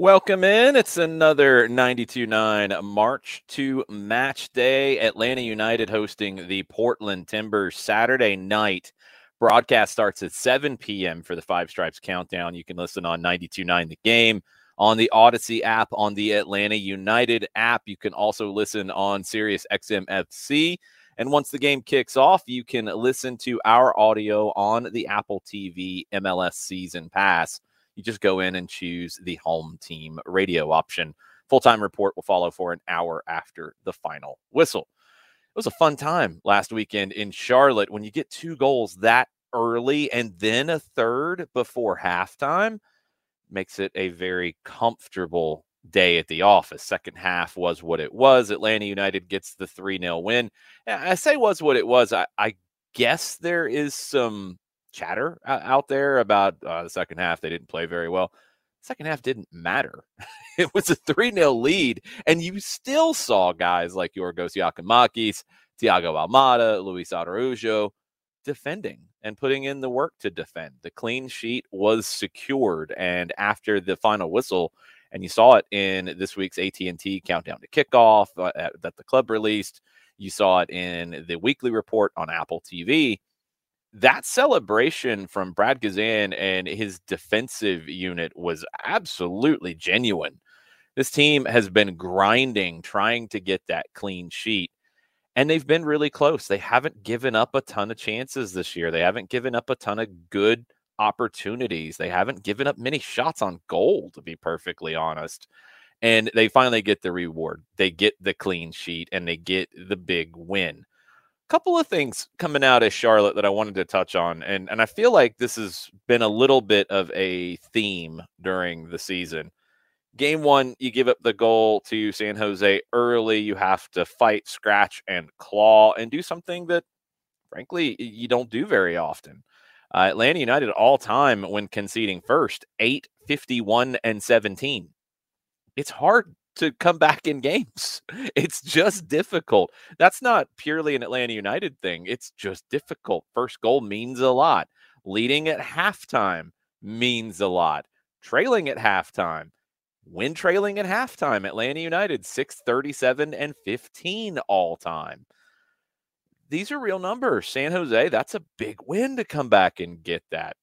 Welcome in. It's another 92-9 March to match day. Atlanta United hosting the Portland Timbers Saturday night. Broadcast starts at 7 p.m. for the Five Stripes Countdown. You can listen on 92.9 The Game, on the Odyssey app, on the Atlanta United app. You can also listen on Sirius XMFC. And once the game kicks off, you can listen to our audio on the Apple TV MLS Season Pass you just go in and choose the home team radio option. Full time report will follow for an hour after the final whistle. It was a fun time last weekend in Charlotte when you get two goals that early and then a third before halftime makes it a very comfortable day at the office. Second half was what it was. Atlanta United gets the 3 0 win. I say was what it was. I, I guess there is some chatter out there about uh, the second half. They didn't play very well. Second half didn't matter. it was a 3 0 lead, and you still saw guys like Yorgos Giakoumakis, Thiago Almada, Luis Araujo defending and putting in the work to defend. The clean sheet was secured, and after the final whistle, and you saw it in this week's AT&T countdown to kickoff uh, that the club released. You saw it in the weekly report on Apple TV that celebration from Brad Guzan and his defensive unit was absolutely genuine. This team has been grinding, trying to get that clean sheet, and they've been really close. They haven't given up a ton of chances this year. They haven't given up a ton of good opportunities. They haven't given up many shots on goal, to be perfectly honest. And they finally get the reward. They get the clean sheet and they get the big win couple of things coming out of Charlotte that I wanted to touch on, and and I feel like this has been a little bit of a theme during the season. Game one, you give up the goal to San Jose early. You have to fight, scratch, and claw, and do something that, frankly, you don't do very often. Uh, Atlanta United all time when conceding first, 8, 51, and 17. It's hard to come back in games. It's just difficult. That's not purely an Atlanta United thing. It's just difficult. First goal means a lot. Leading at halftime means a lot. Trailing at halftime. When trailing at halftime, Atlanta United 637 and 15 all time. These are real numbers. San Jose, that's a big win to come back and get that.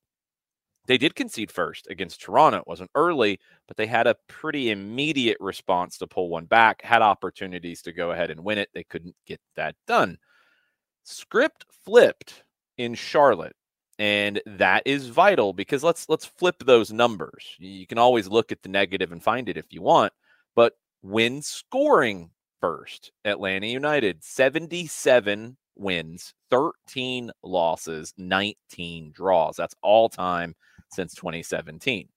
They did concede first against Toronto. It wasn't early, but they had a pretty immediate response to pull one back, had opportunities to go ahead and win it. They couldn't get that done. Script flipped in Charlotte. And that is vital because let's let's flip those numbers. You can always look at the negative and find it if you want, but when scoring first, Atlanta United 77 wins, 13 losses, 19 draws. That's all time since 2017.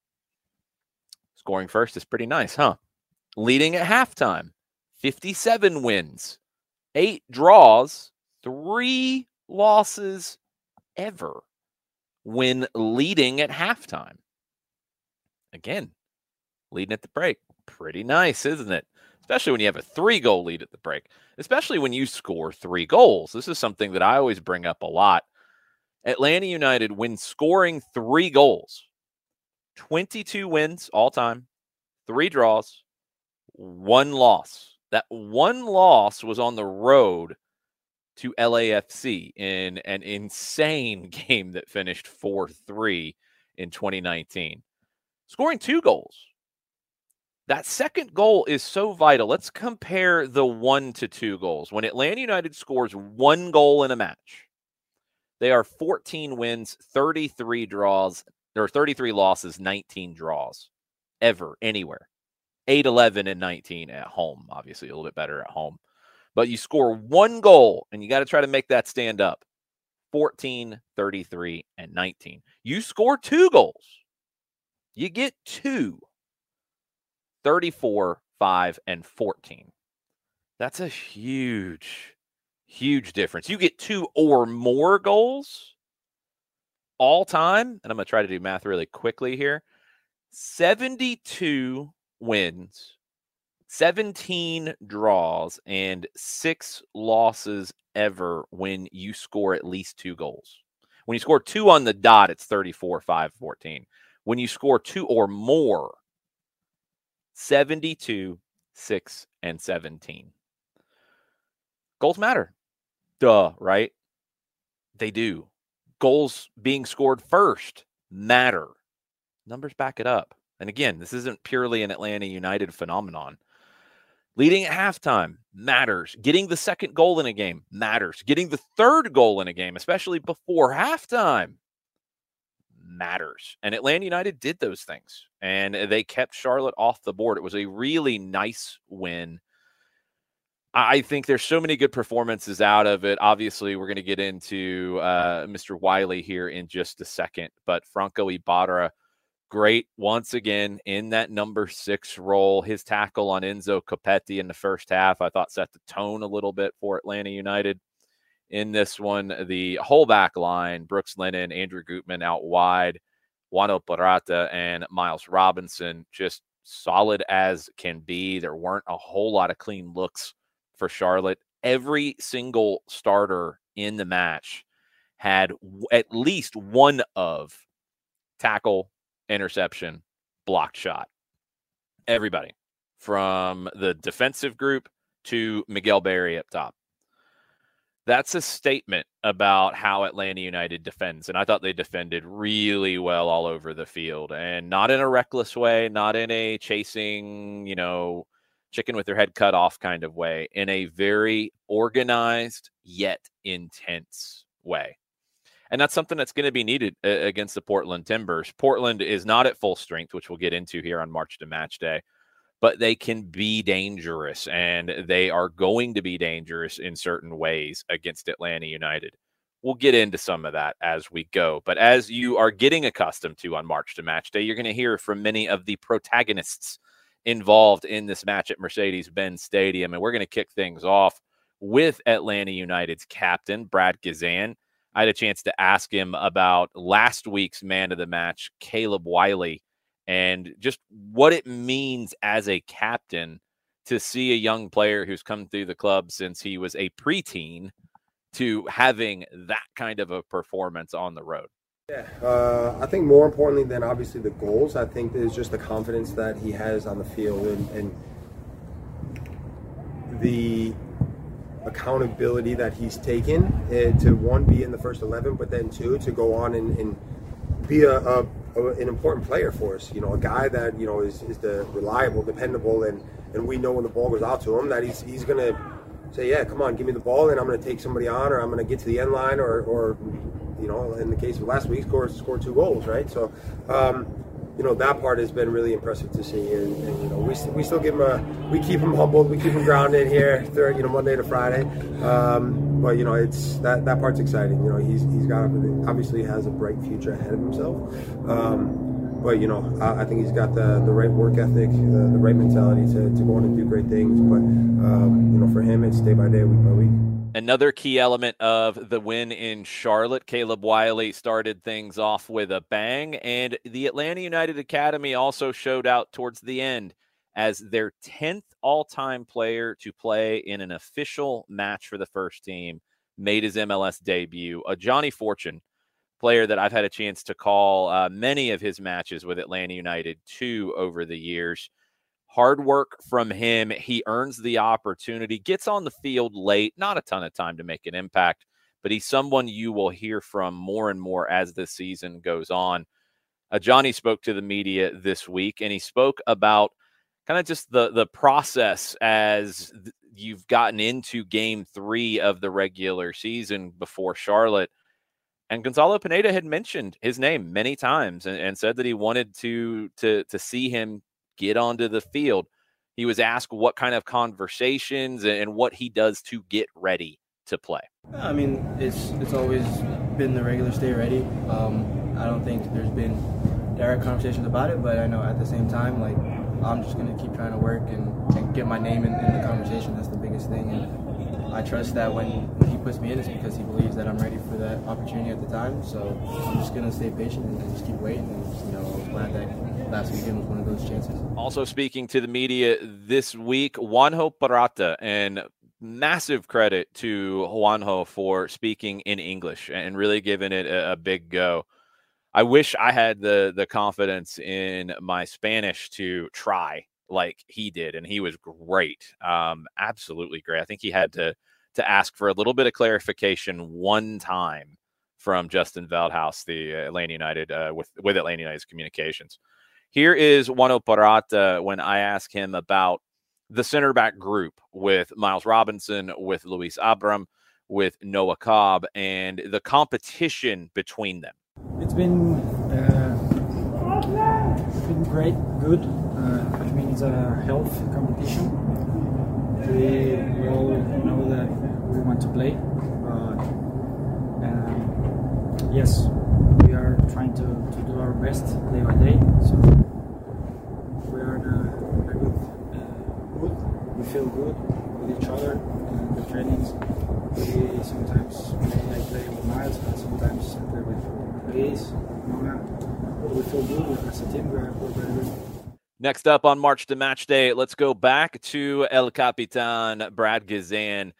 Scoring first is pretty nice, huh? Leading at halftime, 57 wins, eight draws, three losses ever when leading at halftime. Again, leading at the break. Pretty nice, isn't it? Especially when you have a three goal lead at the break, especially when you score three goals. This is something that I always bring up a lot. Atlanta United, when scoring three goals, 22 wins all time, three draws, one loss. That one loss was on the road to LAFC in an insane game that finished 4 3 in 2019. Scoring two goals. That second goal is so vital. Let's compare the one to two goals. When Atlanta United scores one goal in a match, they are 14 wins, 33 draws, or 33 losses, 19 draws ever, anywhere. 8 11 and 19 at home, obviously, a little bit better at home. But you score one goal and you got to try to make that stand up 14, 33, and 19. You score two goals, you get two 34, 5, and 14. That's a huge, huge difference. You get two or more goals all time. And I'm going to try to do math really quickly here 72 wins, 17 draws, and six losses ever when you score at least two goals. When you score two on the dot, it's 34, 5, 14. When you score two or more, 72, 6, and 17. Goals matter. Duh, right? They do. Goals being scored first matter. Numbers back it up. And again, this isn't purely an Atlanta United phenomenon. Leading at halftime matters. Getting the second goal in a game matters. Getting the third goal in a game, especially before halftime, matters. And Atlanta United did those things and they kept Charlotte off the board. It was a really nice win. I think there's so many good performances out of it. Obviously, we're going to get into uh, Mr. Wiley here in just a second, but Franco Ibarra great once again in that number six role. His tackle on Enzo Copetti in the first half, I thought set the tone a little bit for Atlanta United. In this one, the whole back line, Brooks Lennon, Andrew Gutman out wide, Juan Purata, and Miles Robinson, just solid as can be. There weren't a whole lot of clean looks for Charlotte. Every single starter in the match had at least one of tackle, interception, blocked shot. Everybody from the defensive group to Miguel Berry up top. That's a statement about how Atlanta United defends. And I thought they defended really well all over the field and not in a reckless way, not in a chasing, you know, chicken with their head cut off kind of way, in a very organized yet intense way. And that's something that's going to be needed uh, against the Portland Timbers. Portland is not at full strength, which we'll get into here on March to Match Day, but they can be dangerous and they are going to be dangerous in certain ways against Atlanta United. We'll get into some of that as we go. But as you are getting accustomed to on March to Match Day, you're going to hear from many of the protagonists involved in this match at Mercedes Benz Stadium. And we're going to kick things off with Atlanta United's captain, Brad Guzan. I had a chance to ask him about last week's man of the match, Caleb Wiley, and just what it means as a captain to see a young player who's come through the club since he was a preteen to having that kind of a performance on the road. Yeah, uh, I think more importantly than obviously the goals, I think is just the confidence that he has on the field and, and the accountability that he's taken uh, to one be in the first 11 but then two to go on and, and be a, a, a, an important player for us. You know a guy that you know is, is the reliable dependable and and we know when the ball goes out to him that he's he's gonna say yeah come on give me the ball and i'm gonna take somebody on or i'm gonna get to the end line or or you know in the case of last week score scored two goals right so um, you know that part has been really impressive to see, and, and you know we, we still give him a we keep him humbled, we keep him grounded here, third, you know Monday to Friday. Um, but you know, it's that that part's exciting. You know, he's he's got obviously has a bright future ahead of himself. Um, but you know, I, I, think he's got the, the right work ethic, the, the right mentality to, to go on and do great things. But um, you know, for him, it's day by day, week by week. Another key element of the win in Charlotte, Caleb Wiley started things off with a bang, and the Atlanta United Academy also showed out towards the end as their 10th all time player to play in an official match for the first team, made his MLS debut. Ajani Fortune player that I've had a chance to call uh, many of his matches with Atlanta United too over the years. Hard work from him. He earns the opportunity, gets on the field late, not a ton of time to make an impact, but he's someone you will hear from more and more as the season goes on. Uh, Johnny spoke to the media this week and he spoke about kind of just the the process as th- you've gotten into game 3 of the regular season before Charlotte and Gonzalo Pineda had mentioned his name many times and, and, said that he wanted to to to see him get onto the field. He was asked what kind of conversations and what he does to get ready to play. I mean, it's it's always been the regular stay ready. Um, I don't think there's been direct conversations about it, but I know at the same time, like I'm just gonna keep trying to work and, and get my name in, in the conversation. That's the biggest thing. And, I trust that when he puts me in, it's because he believes that I'm ready for that opportunity at the time. So I'm just gonna stay patient and just keep waiting. And you know, I was glad that last weekend was one of those chances. Also speaking to the media this week, Juanjo Purata, and massive credit to Juanjo for speaking in English and really giving it a, a big go. I wish I had the the confidence in my Spanish to try like he did, and he was great. Um, absolutely great. I think he had to to ask for a little bit of clarification one time from Justin Veldhaus, the Atlanta United uh, with with Atlanta United's communications. Here is Juanjo Purata when I ask him about the center back group with Miles Robinson, with Luis Abram, with Noah Cobb, and the competition between them. It's been uh, it's been great, good. Uh, it's a health competition. We, all know that we want to play. Uh, and yes, we are trying to, to do our best day by day. So we are in a, good uh, mood. We feel good with each other and the trainings. We sometimes I play with Miles, and sometimes I play with Luis, Mona. We feel good as a team. We're very good. Next up on March to Match Day, let's go back to El Capitan Brad Guzan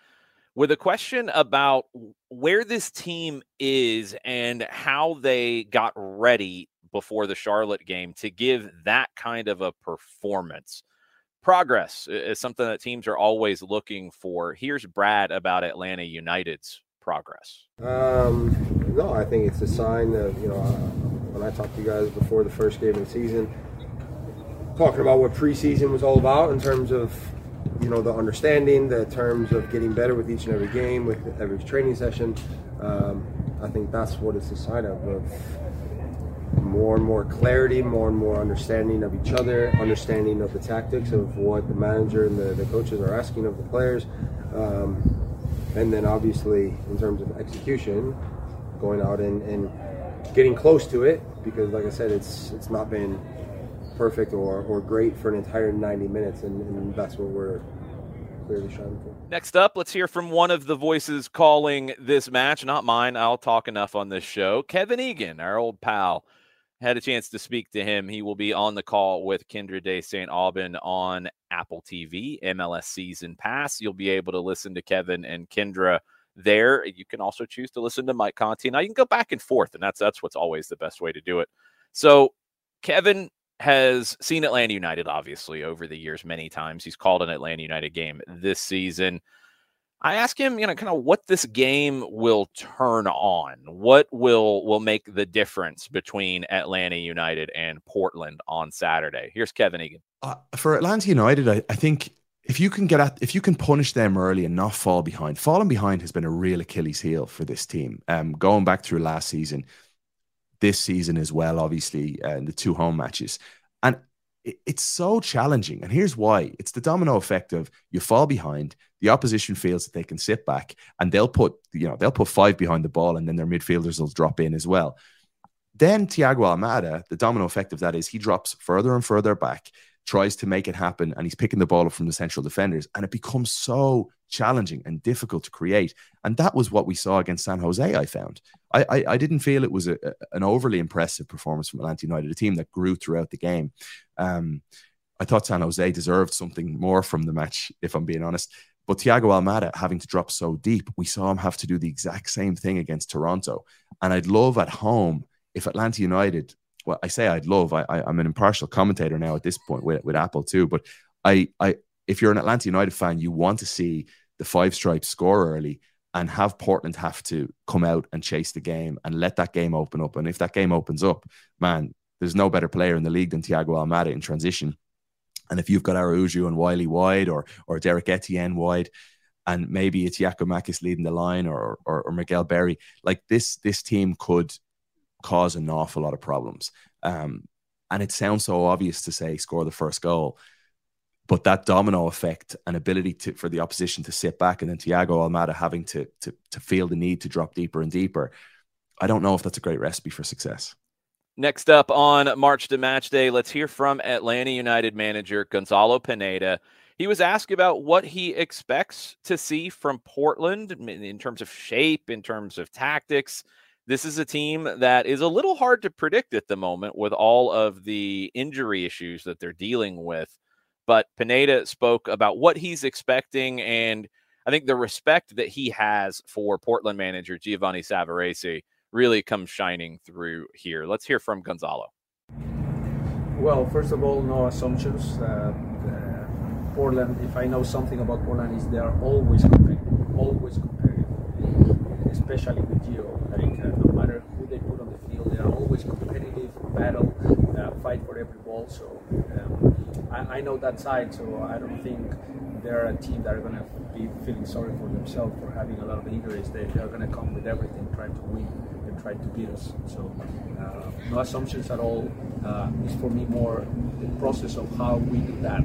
with a question about where this team is and how they got ready before the Charlotte game to give that kind of a performance. Progress is something that teams are always looking for. Here's Brad about Atlanta United's progress. Um, no, I think it's a sign of, you know, uh, when I talked to you guys before the first game of the season, talking about what preseason was all about in terms of you know the understanding, the terms of getting better with each and every game, with every training session. Um, I think that's what it's a sign of of more and more clarity, more and more understanding of each other, understanding of the tactics of what the manager and the, the coaches are asking of the players, um, and then obviously in terms of execution, going out and, and getting close to it because, like I said, it's it's not been perfect or, or great for an entire 90 minutes, and, and that's what we're clearly striving for. Next up, let's hear from one of the voices calling this match. Not mine. I'll talk enough on this show. Kevin Egan, our old pal, had a chance to speak to him. He will be on the call with Kendra Day St. Aubin on Apple TV, MLS Season Pass. You'll be able to listen to Kevin and Kendra there. You can also choose to listen to Mike Conti. Now you can go back and forth, and that's that's what's always the best way to do it. So Kevin has seen Atlanta United, obviously, over the years many times. He's called an Atlanta United game this season. I ask him, you know, kind of what this game will turn on. What will will make the difference between Atlanta United and Portland on Saturday? Here's Kevin Egan. Uh, for Atlanta United, I, I think if you can get at if you can punish them early and not fall behind, falling behind has been a real Achilles heel for this team. Um, going back through last season, this season as well, obviously, uh, in the two home matches. And it, it's so challenging. And here's why it's the domino effect of you fall behind, the opposition feels that they can sit back and they'll put, you know, they'll put five behind the ball and then their midfielders will drop in as well. Then Thiago Almada, the domino effect of that is he drops further and further back, tries to make it happen, and he's picking the ball up from the central defenders. And it becomes so challenging and difficult to create. And that was what we saw against San Jose, I found. I, I, I didn't feel it was a, an overly impressive performance from Atlanta United, a team that grew throughout the game. Um, I thought San Jose deserved something more from the match, if I'm being honest. But Thiago Almada having to drop so deep, we saw him have to do the exact same thing against Toronto. And I'd love at home if Atlanta United, well, I say I'd love, I, I, am an impartial commentator now at this point with, with Apple too, but I, I, if you're an Atlanta United fan, you want to see the five stripes score early and have Portland have to come out and chase the game and let that game open up. And if that game opens up, man, there's no better player in the league than Thiago Almada in transition. And if you've got Araujo and Wiley wide or or Derrick Etienne wide, and maybe it's Giakoumakis leading the line or, or, or Miguel Berry, like this this team could cause an awful lot of problems. Um, and it sounds so obvious to say score the first goal, but that domino effect and ability to, for the opposition to sit back and then Thiago Almada having to, to, to feel the need to drop deeper and deeper, I don't know if that's a great recipe for success. Next up on March to Match Day, let's hear from Atlanta United manager Gonzalo Pineda. He was asked about what he expects to see from Portland in terms of shape, in terms of tactics. This is a team that is a little hard to predict at the moment with all of the injury issues that they're dealing with. But Pineda spoke about what he's expecting and I think the respect that he has for Portland manager Giovanni Savarese really comes shining through here. Let's hear from Gonzalo. Well, first of all, no assumptions. Uh, Portland, if I know something about Portland, is they are always competitive, always competitive, especially with Gio. Like, uh, no matter who they put on the field, they are always competitive, battle, uh, fight for every ball. So um, I, I, know that side, so I don't think they're a team that are going to be feeling sorry for themselves for having a lot of injuries. They, they're going to come with everything, trying to win and try to beat us. So uh, no assumptions at all. Uh, it's for me more the process of how we do that.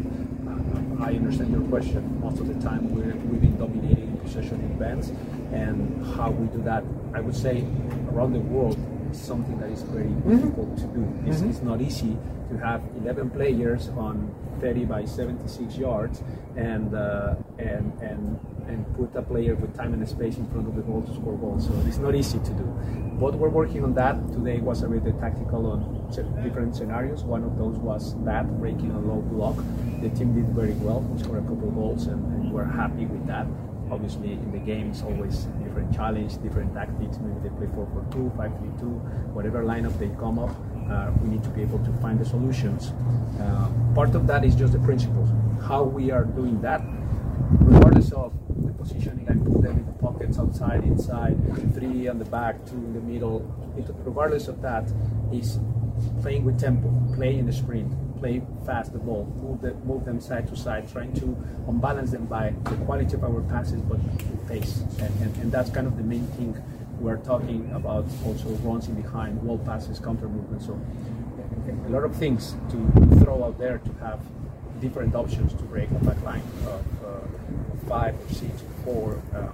I understand your question. Most of the time we're, we've been dominating possession in bands and how we do that. I would say around the world is something that is very mm-hmm. difficult to do. It's, mm-hmm. it's, not easy to have 11 players on 30 by 76 yards and uh, and and and put a player with time and space in front of the goal to score goals. So it's not easy to do. But we're working on that. Today was a bit tactical on different scenarios. One of those was that breaking a low block. The team did very well. We scored a couple goals, and, and we're happy with that obviously in the game it's always different challenge, different tactics. Maybe they play 4-4-2, 5-3-2, whatever lineup they come up. Uh, we need to be able to find the solutions. Uh, part of that is just the principles. How we are doing that, regardless of the positioning, I put them in the pockets outside, inside, three on the back, two in the middle. regardless of that, is playing with tempo, play in the sprint, play fast the ball, move, the, move them side to side, trying to unbalance them by the quality of our passes, but with pace. And, and, and that's kind of the main thing we're talking about also runs in behind, wall passes, counter movement. So a lot of things to throw out there to have different options to break a back line of, uh, five or six or four. Uh,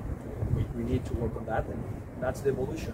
we, we need to work on that, and that's the evolution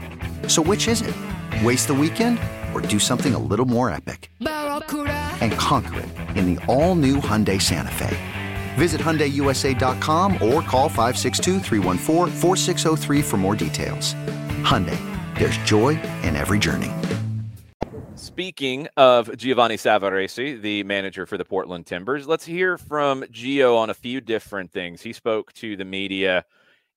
So, which is it? Waste the weekend or do something a little more epic? And conquer it in the all new Hyundai Santa Fe. Visit HyundaiUSA.com or call 562 for more details. Hyundai, there's joy in every journey. Speaking of Giovanni Savarese, the manager for the Portland Timbers, let's hear from Gio on a few different things. He spoke to the media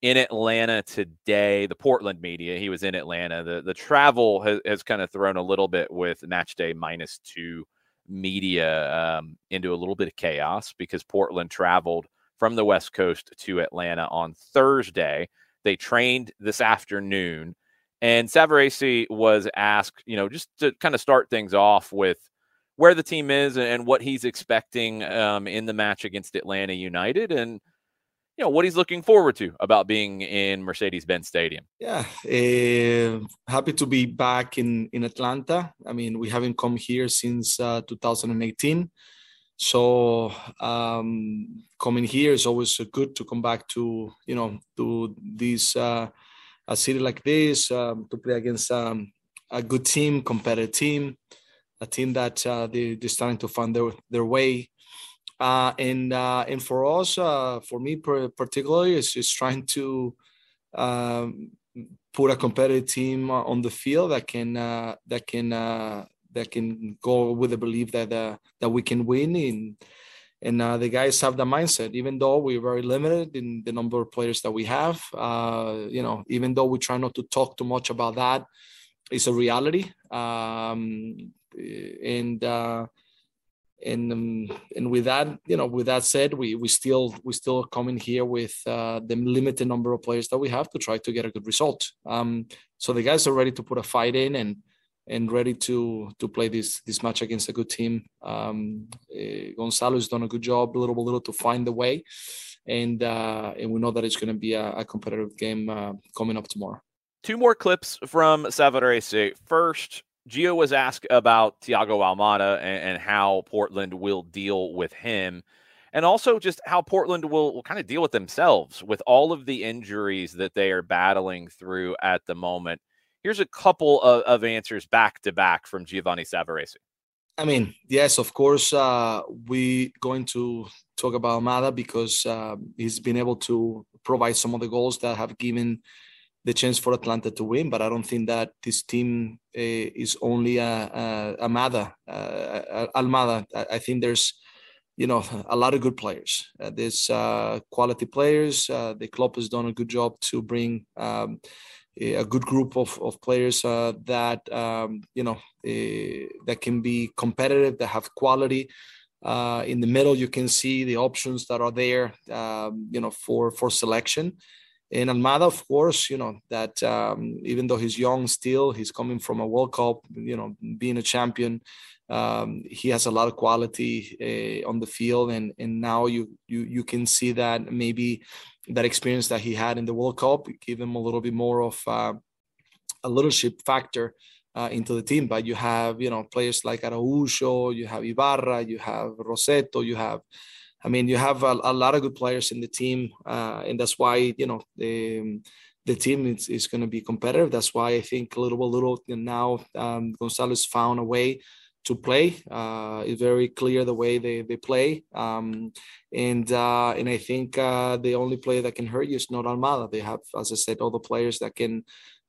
in Atlanta today, the Portland media. He was in Atlanta. The the travel has, has kind of thrown a little bit with match day minus two media um, into a little bit of chaos because Portland traveled from the West Coast to Atlanta on Thursday. They trained this afternoon, and Savarese was asked, you know, just to kind of start things off with where the team is and what he's expecting um, in the match against Atlanta United, and you know what he's looking forward to about being in Mercedes-Benz Stadium. Yeah, uh, happy to be back in in Atlanta. I mean, we haven't come here since uh, 2018, so um, coming here is always good to come back to you know to this uh, a city like this um, to play against um, a good team, competitive team, a team that uh, they, they're starting to find their their way uh, and uh, and for us, uh, for me particularly, is trying to um, put a competitive team on the field that can uh, that can uh, that can go with the belief that uh, that we can win. And and uh, the guys have the mindset even though we're very limited in the number of players that we have uh, you know even though we try not to talk too much about that it's a reality. Um, and uh, and um, and with that you know with that said we we still we still come in here with uh, the limited number of players that we have to try to get a good result. Um, so the guys are ready to put a fight in and and ready to to play this this match against a good team. Um, uh, gonzalo has done a good job a little by little to find the way. And uh, and we know that it's going to be a, a, competitive game uh, coming up tomorrow. Two more clips from Savarese. First, Gio was asked about Thiago Almada and, and, how Portland will deal with him, and also just how Portland will, will kind of deal with themselves with all of the injuries that they are battling through at the moment. Here's a couple of, of answers back to back from Giovanni Savarese. I mean, yes, of course, uh, we going to talk about Almada because uh, he's been able to provide some of the goals that have given the chance for Atlanta to win. But I don't think that this team uh, is only a, a, a Mada, uh, Almada. I, I, think there's, you know, a lot of good players. Uh, there's uh, quality players. Uh, the club has done a good job to bring um, a good group of, of players uh, that, um, you know, that can be competitive, that have quality. in the middle, you can see the options that are there, um, you know, for for selection. And Almada, of course, you know that um, even though he's young still, he's coming from a World Cup, you know, being a champion. Um, he has a lot of quality uh, on the field, and and now you you you can see that maybe that experience that he had in the World Cup give him a little bit more of uh, a leadership factor uh, into the team. But you have you know players like Araujo, you have Ibarra, you have Rossetto, you have I mean, you have a, a lot of good players in the team, uh, and that's why you know the the team is, is going to be competitive. That's why I think a little by little now um, Gonzalo's found a way to play. Uh, it's very clear the way they, they play, um, and uh, and I think uh, the only player that can hurt you is not Almada. They have, as I said, all the players that can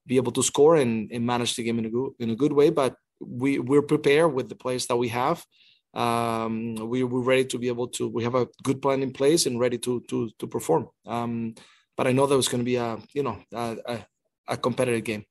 be able to score and, and manage the game in a good in a good way. But we we're prepared with the players that we have um, we, we're ready to be able to. We have a good plan in place and ready to to to perform. Um, but I know that was going to be a you know a, a, competitive game.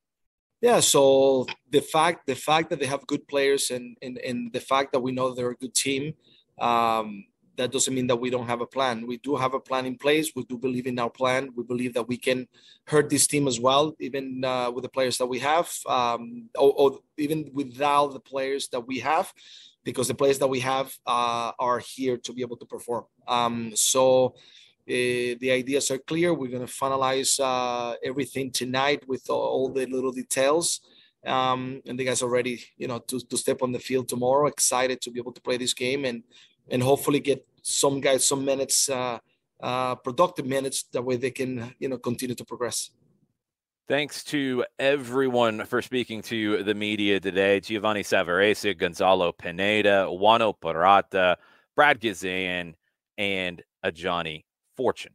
Yeah. So the fact the fact that they have good players and and, and the fact that we know they're a good team. Um, that doesn't mean that we don't have a plan. We do have a plan in place. We do believe in our plan. We believe that we can hurt this team as well, even uh, with the players that we have, um, or, or, even without the players that we have, because the players that we have uh, are here to be able to perform. Um, so. Uh, the ideas are clear. We're going to finalize uh, everything tonight with all the little details. Um, and the guys are ready, you know, to, to step on the field tomorrow. Excited to be able to play this game and and hopefully get some guys some minutes, uh, uh, productive minutes. That way they can you know continue to progress. Thanks to everyone for speaking to the media today. Giovanni Savarese, Gonzalo Pineda, Juanjo Purata, Brad Guzan, and Ajani Fortune.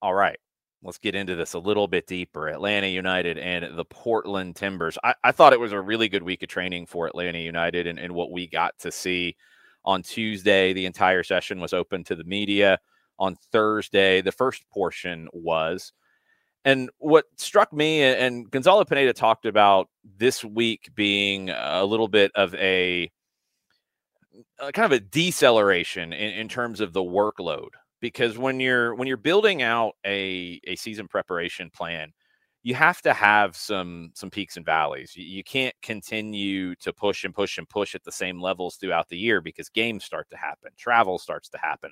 All right, let's get into this a little bit deeper. Atlanta United and the Portland Timbers. I, I thought it was a really good week of training for Atlanta United and, and what we got to see on Tuesday, the entire session was open to the media. On Thursday, the first portion was. And what struck me, and Gonzalo Pineda talked about this week being a little bit of a, a kind of a deceleration in, in terms of the workload because when you're when you're building out a, a season preparation plan you have to have some some peaks and valleys. You, you, can't continue to push and push and push at the same levels throughout the year because games start to happen, travel starts to happen,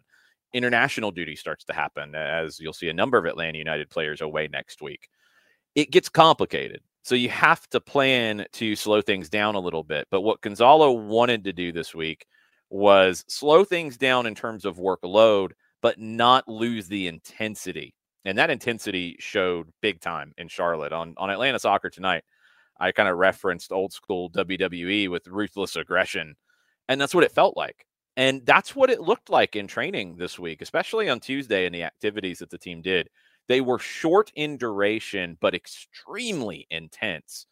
international duty starts to happen. As you'll see, a number of Atlanta United players away next week. It gets complicated, so you have to plan to slow things down a little bit. But what Gonzalo wanted to do this week was slow things down in terms of workload, but not lose the intensity and that intensity showed big time in Charlotte on on Atlanta Soccer tonight. I kind of referenced old school WWE with ruthless aggression, and that's what it felt like. And that's what it looked like in training this week, especially on Tuesday and the activities that the team did. They were short in duration, but extremely intense.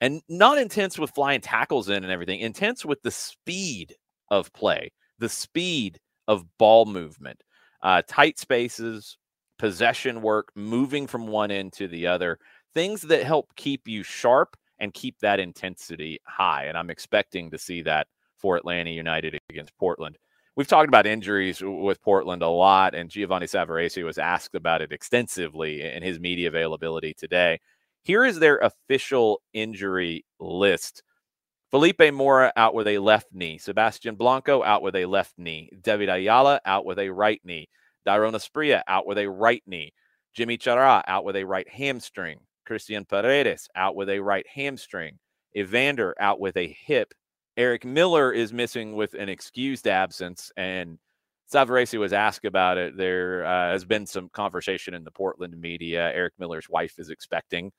And not intense with flying tackles in and everything, intense with the speed of play, the speed of ball movement, uh, tight spaces, possession work, moving from one end to the other, things that help keep you sharp and keep that intensity high. And I'm expecting to see that for Atlanta United against Portland. We've talked about injuries with Portland a lot, and Giovanni Savarese was asked about it extensively in his media availability today. Here is their official injury list. Felipe Mora out with a left knee. Sebastian Blanco out with a left knee. David Ayala out with a right knee. Dairon Asprilla out with a right knee. Jimmy Chará out with a right hamstring. Cristhian Paredes out with a right hamstring. Evander out with a hip. Eric Miller is missing with an excused absence. And Savarese was asked about it. There uh, has been some conversation in the Portland media. Eric Miller's wife is expecting.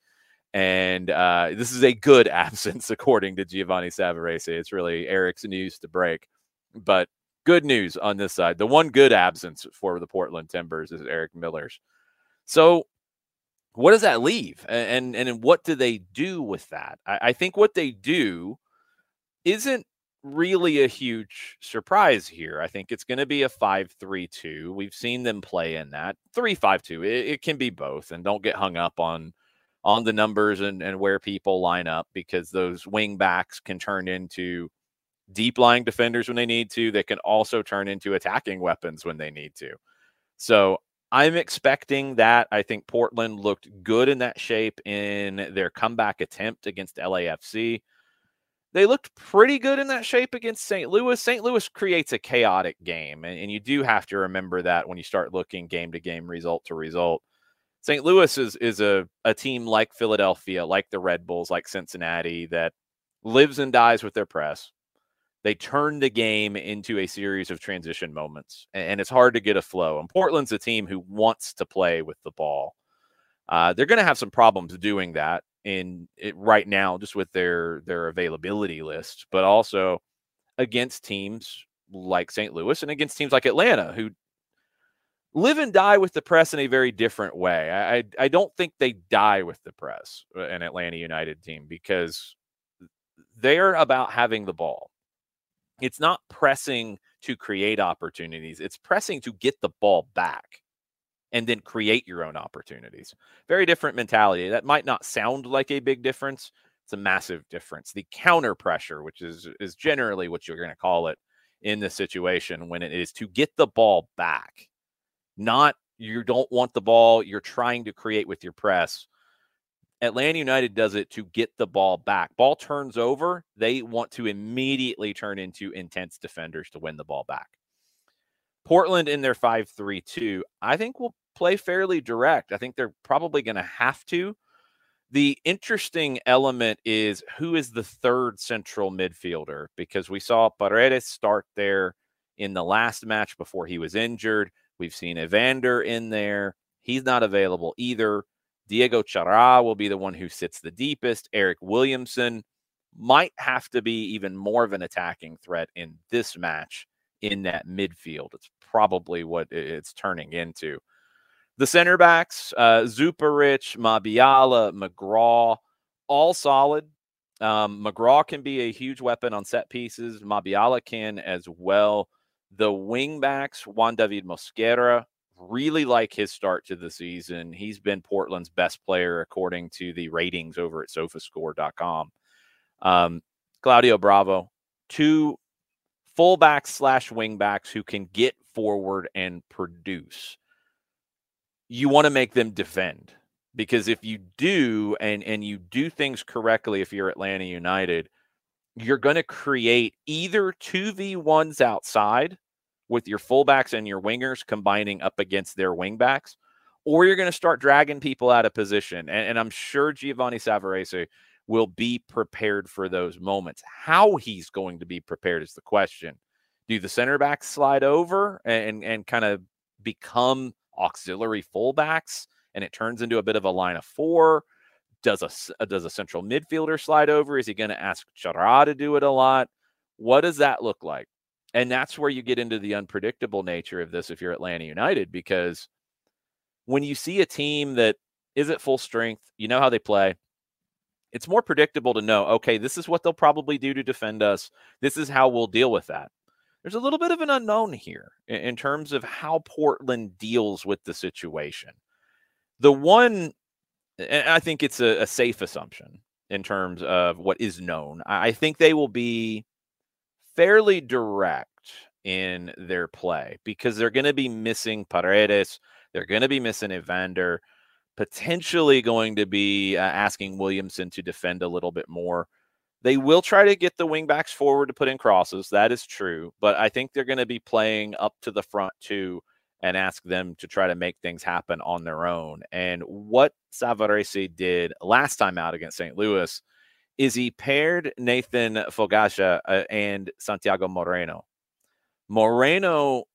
And uh, this is a good absence, according to Giovanni Savarese. It's really Eric's news to break. But good news on this side. The one good absence for the Portland Timbers is Eric Miller's. So, what does that leave? And and, and what do they do with that? I, I think what they do isn't really a huge surprise here. I think it's going to be a 5 3 2. We've seen them play in that 3 5 2. It, it, can be both. And don't get hung up on on the numbers and, and where people line up because those wing backs can turn into deep lying defenders when they need to. They can also turn into attacking weapons when they need to. So I'm expecting that. I think Portland looked good in that shape in their comeback attempt against LAFC. They looked pretty good in that shape against St. Louis. St. Louis creates a chaotic game, and, and you do have to remember that when you start looking game to game, result to result. St. Louis is is a, a team like Philadelphia, like the Red Bulls, like Cincinnati, that lives and dies with their press. They turn the game into a series of transition moments, and it's hard to get a flow. And Portland's a team who wants to play with the ball. Uh, they're going to have some problems doing that in it right now, just with their their availability list, but also against teams like St. Louis and against teams like Atlanta, who live and die with the press in a very different way. I, I, don't think they die with the press, uh, an Atlanta United team, because they're about having the ball. It's not pressing to create opportunities, it's pressing to get the ball back and then create your own opportunities. Very different mentality. That might not sound like a big difference. It's a massive difference. The counter pressure, which is is generally what you're going to call it in this situation when it is to get the ball back. Not you don't want the ball, you're trying to create with your press. Atlanta United does it to get the ball back. Ball turns over, they want to immediately turn into intense defenders to win the ball back. Portland in their 5 3 2, I think will play fairly direct. I think they're probably going to have to. The interesting element is who is the third central midfielder because we saw Paredes start there in the last match before he was injured. We've seen Evander in there. He's not available either. Diego Chara will be the one who sits the deepest. Eric Williamson might have to be even more of an attacking threat in this match in that midfield. It's probably what it's turning into. The center backs, uh, Mabiala, McGraw, all solid. Um, McGraw can be a huge weapon on set pieces. Mabiala can as well. The wing backs, Juan David Mosquera, really like his start to the season. He's been Portland's best player according to the ratings over at sofascore.com. Um, Claudio Bravo, two fullbacks slash wingbacks who can get forward and produce you want to make them defend because if you do and and you do things correctly if you're Atlanta United you're going to create either 2v1s outside with your fullbacks and your wingers combining up against their wingbacks or you're going to start dragging people out of position and, and I'm sure Giovanni Savarese will be prepared for those moments how he's going to be prepared is the question do the center backs slide over and and kind of become auxiliary fullbacks and it turns into a bit of a line of four? Does a uh, does a central midfielder slide over? Is he going to ask Chara to do it a lot? What does that look like? And that's where you get into the unpredictable nature of this if you're Atlanta United, because when you see a team that is at full strength, you know how they play. It's more predictable to know, okay, this is what they'll probably do to defend us. This is how we'll deal with that there's a little bit of an unknown here in, in terms of how Portland deals with the situation. The one, I think it's a, a safe assumption in terms of what is known. I think they will be fairly direct in their play because they're going to be missing Paredes. They're going to be missing Evander, potentially going to be uh, asking Williamson to defend a little bit more. They will try to get the wingbacks forward to put in crosses. That is true. But I think they're going to be playing up to the front too and ask them to try to make things happen on their own. And what Savarese did last time out against St. Louis is he paired Nathan Fogaça uh, and Santiago Moreno. Moreno,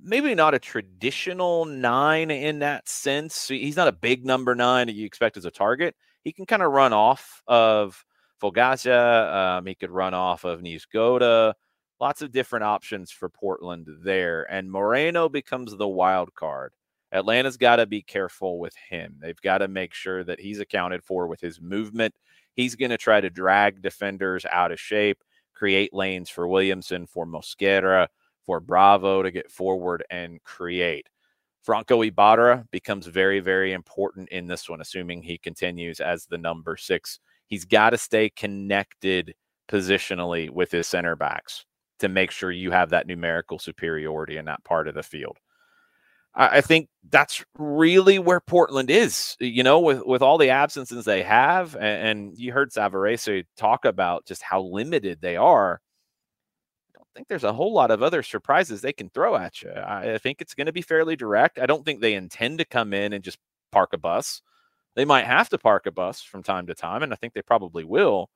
maybe not a traditional nine in that sense. He's not a big number nine that you expect as a target. He can kind of run off of Fogaça. Um, he could run off of Niezgoda. Lots of different options for Portland there. And Moreno becomes the wild card. Atlanta's got to be careful with him. They've got to make sure that he's accounted for with his movement. He's going to try to drag defenders out of shape, create lanes for Williamson, for Mosquera, for Bravo to get forward and create. Franco Ibarra becomes very, very important in this one, assuming he continues as the number six he's got to stay connected positionally with his center backs to make sure you have that numerical superiority in that part of the field. I, I think that's really where Portland is, you know, with, with all the absences they have. And, and you heard Savarese talk about just how limited they are. I don't think there's a whole lot of other surprises they can throw at you. I, I think it's going to be fairly direct. I don't think they intend to come in and just park a bus. They might have to park a bus from time to time, and I think they probably will.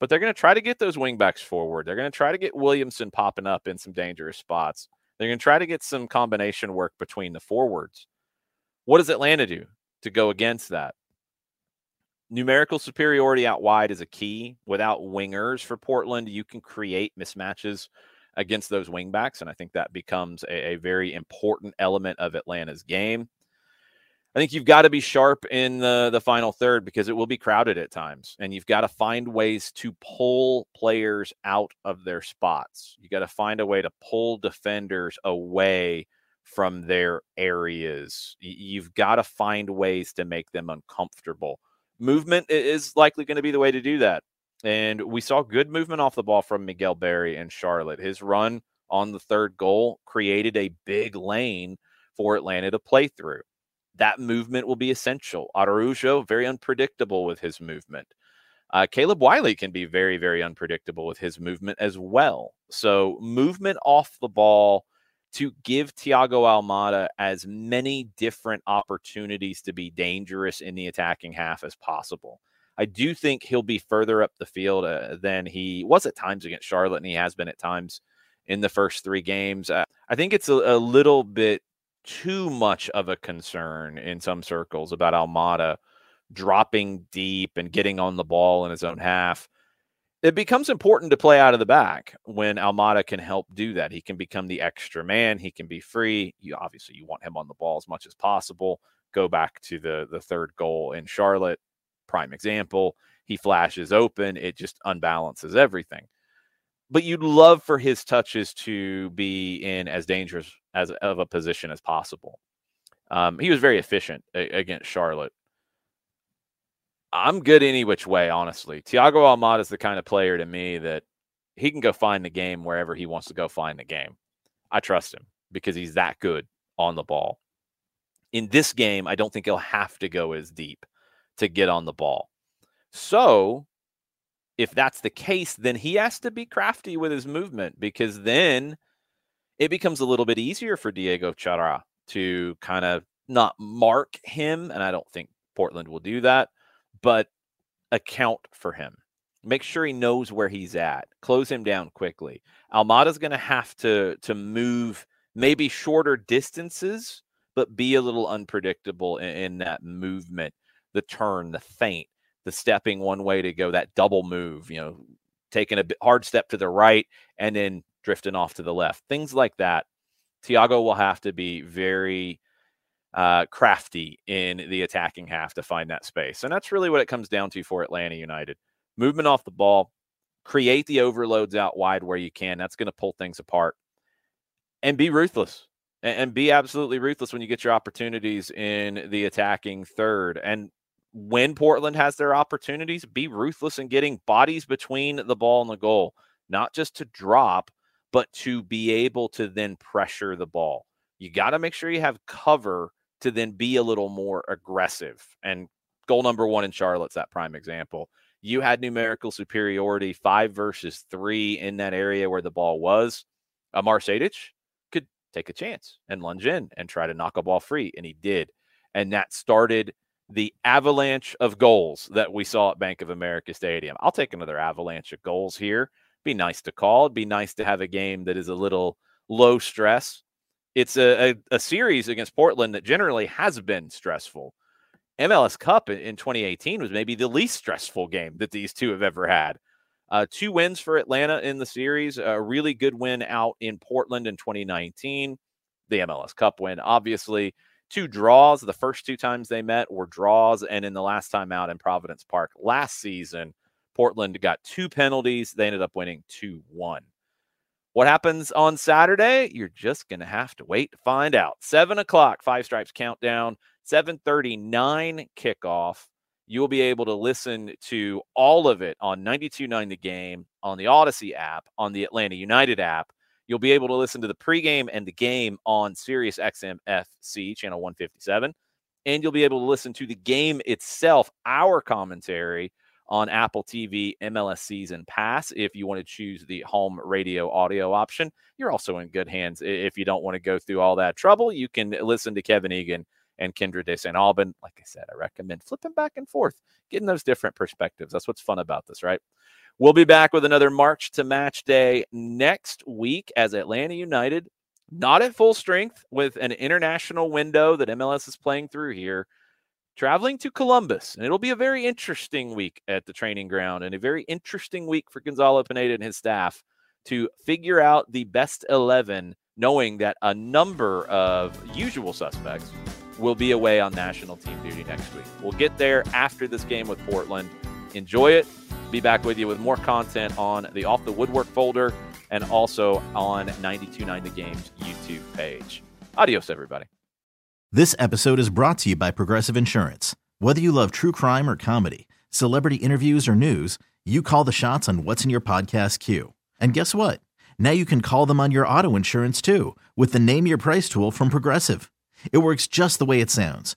But they're going to try to get those wingbacks forward. They're going to try to get Williamson popping up in some dangerous spots. They're going to try to get some combination work between the forwards. What does Atlanta do to go against that? Numerical superiority out wide is a key. Without wingers for Portland, you can create mismatches against those wingbacks. And I think that becomes a, a very important element of Atlanta's game. I think you've got to be sharp in the the final third because it will be crowded at times, and you've got to find ways to pull players out of their spots. You got to find a way to pull defenders away from their areas. You've got to find ways to make them uncomfortable. Movement is likely going to be the way to do that. And we saw good movement off the ball from Miguel Berry and Charlotte. His run on the third goal created a big lane for Atlanta to play through that movement will be essential. Araujo, very unpredictable with his movement. Uh, Caleb Wiley can be very, very unpredictable with his movement as well. So, movement off the ball to give Thiago Almada as many different opportunities to be dangerous in the attacking half as possible. I do think he'll be further up the field uh, than he was at times against Charlotte, and he has been at times in the first three games. Uh, I think it's a, a little bit too much of a concern in some circles about Almada dropping deep and getting on the ball in his own half. It becomes important to play out of the back when Almada can help do that. He can become the extra man. He can be free. You obviously you want him on the ball as much as possible. Go back to the the third goal in Charlotte, prime example. He flashes open. It just unbalances everything but you'd love for his touches to be in as dangerous as of a position as possible. Um, he was very efficient a- against Charlotte. I'm good any which way, honestly. Thiago Almada is the kind of player to me that he can go find the game wherever he wants to go find the game. I trust him because he's that good on the ball. In this game, I don't think he'll have to go as deep to get on the ball. So if that's the case, then he has to be crafty with his movement because then it becomes a little bit easier for Diego Chara to kind of not mark him. And I don't think Portland will do that, but account for him. Make sure he knows where he's at. Close him down quickly. Almada's going to have to to move maybe shorter distances, but be a little unpredictable in, in that movement, the turn, the feint the stepping one way to go, that double move, you know, taking a hard step to the right and then drifting off to the left. Things like that. Thiago will have to be very uh, crafty in the attacking half to find that space. And that's really what it comes down to for Atlanta United. Movement off the ball, create the overloads out wide where you can. That's going to pull things apart. And be ruthless. And be absolutely ruthless when you get your opportunities in the attacking third. And when Portland has their opportunities, be ruthless in getting bodies between the ball and the goal, not just to drop, but to be able to then pressure the ball. You got to make sure you have cover to then be a little more aggressive. And goal number one in Charlotte's that prime example. You had numerical superiority, five versus three in that area where the ball was. Amar Sejdic could take a chance and lunge in and try to knock a ball free, and he did. And that started – the avalanche of goals that we saw at Bank of America Stadium. I'll take another avalanche of goals here. Be nice to call. It'd be nice to have a game that is a little low stress. It's a, a, a series against Portland that generally has been stressful. MLS Cup in 2018 was maybe the least stressful game that these two have ever had. Uh, two wins for Atlanta in the series, a really good win out in Portland in 2019, the MLS Cup win, obviously two draws. The first two times they met were draws. And in the last time out in Providence Park last season, Portland got two penalties. They ended up winning 2 1. What happens on Saturday? You're just going to have to wait to find out. Seven o'clock, Five Stripes countdown, 739 kickoff. You will be able to listen to all of it on 92.9 The Game, on the odyssey app, on the Atlanta United app, You'll be able to listen to the pregame and the game on Sirius XM FC channel 157. And you'll be able to listen to the game itself, our commentary on Apple TV MLS Season Pass if you want to choose the home radio audio option. You're also in good hands if you don't want to go through all that trouble. You can listen to Kevin Egan and Kyndra De St. Aubin. Like I said, I recommend flipping back and forth, getting those different perspectives. That's what's fun about this, right? We'll be back with another March to Match Day next week as Atlanta United, not at full strength, with an international window that MLS is playing through here, traveling to Columbus. And it'll be a very interesting week at the training ground and a very interesting week for Gonzalo Pineda and his staff to figure out the best 11, knowing that a number of usual suspects will be away on national team duty next week. We'll get there after this game with Portland. Enjoy it. Be back with you with more content on the Off the Woodwork folder and also on 929 The Game's YouTube page. Adios, everybody. This episode is brought to you by Progressive Insurance. Whether you love true crime or comedy, celebrity interviews or news, you call the shots on what's in your podcast queue. And guess what? Now you can call them on your auto insurance too with the Name Your Price tool from Progressive. It works just the way it sounds.